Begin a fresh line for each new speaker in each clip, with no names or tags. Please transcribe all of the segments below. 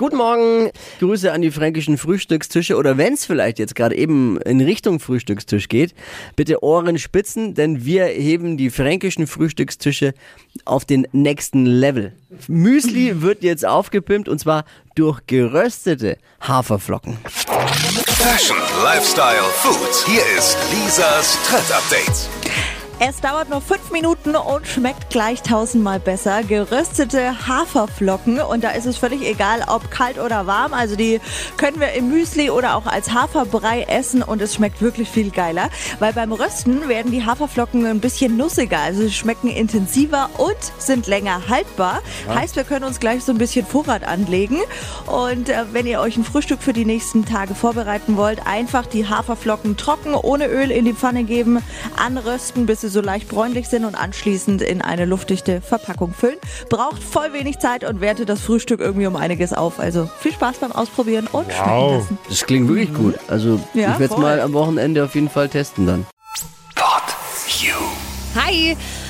Guten Morgen. Grüße an die fränkischen Frühstückstische oder wenn es vielleicht jetzt gerade eben in Richtung Frühstückstisch geht, bitte Ohren spitzen, denn wir heben die fränkischen Frühstückstische auf den nächsten Level. Müsli wird jetzt aufgepimpt und zwar durch geröstete Haferflocken.
Fashion, Lifestyle, Food. Hier ist Lisas Trend Update.
Es dauert nur fünf Minuten und schmeckt gleich tausendmal besser. Geröstete Haferflocken und da ist es völlig egal, ob kalt oder warm. Also die können wir im Müsli oder auch als Haferbrei essen und es schmeckt wirklich viel geiler, weil beim Rösten werden die Haferflocken ein bisschen nussiger, also sie schmecken intensiver und sind länger haltbar. Heißt, wir können uns gleich so ein bisschen Vorrat anlegen und äh, wenn ihr euch ein Frühstück für die nächsten Tage vorbereiten wollt, einfach die Haferflocken trocken ohne Öl in die Pfanne geben, anrösten, bis sie so leicht bräunlich sind und anschließend in eine luftdichte Verpackung füllen. Braucht voll wenig Zeit und wertet das Frühstück irgendwie um einiges auf. Also viel Spaß beim Ausprobieren und schmecken lassen.
Das klingt wirklich gut. Also
Ja,
ich werde es mal am Wochenende auf jeden Fall testen dann.
Hi!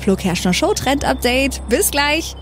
Flo Kerschner Show Trend Update. Bis gleich.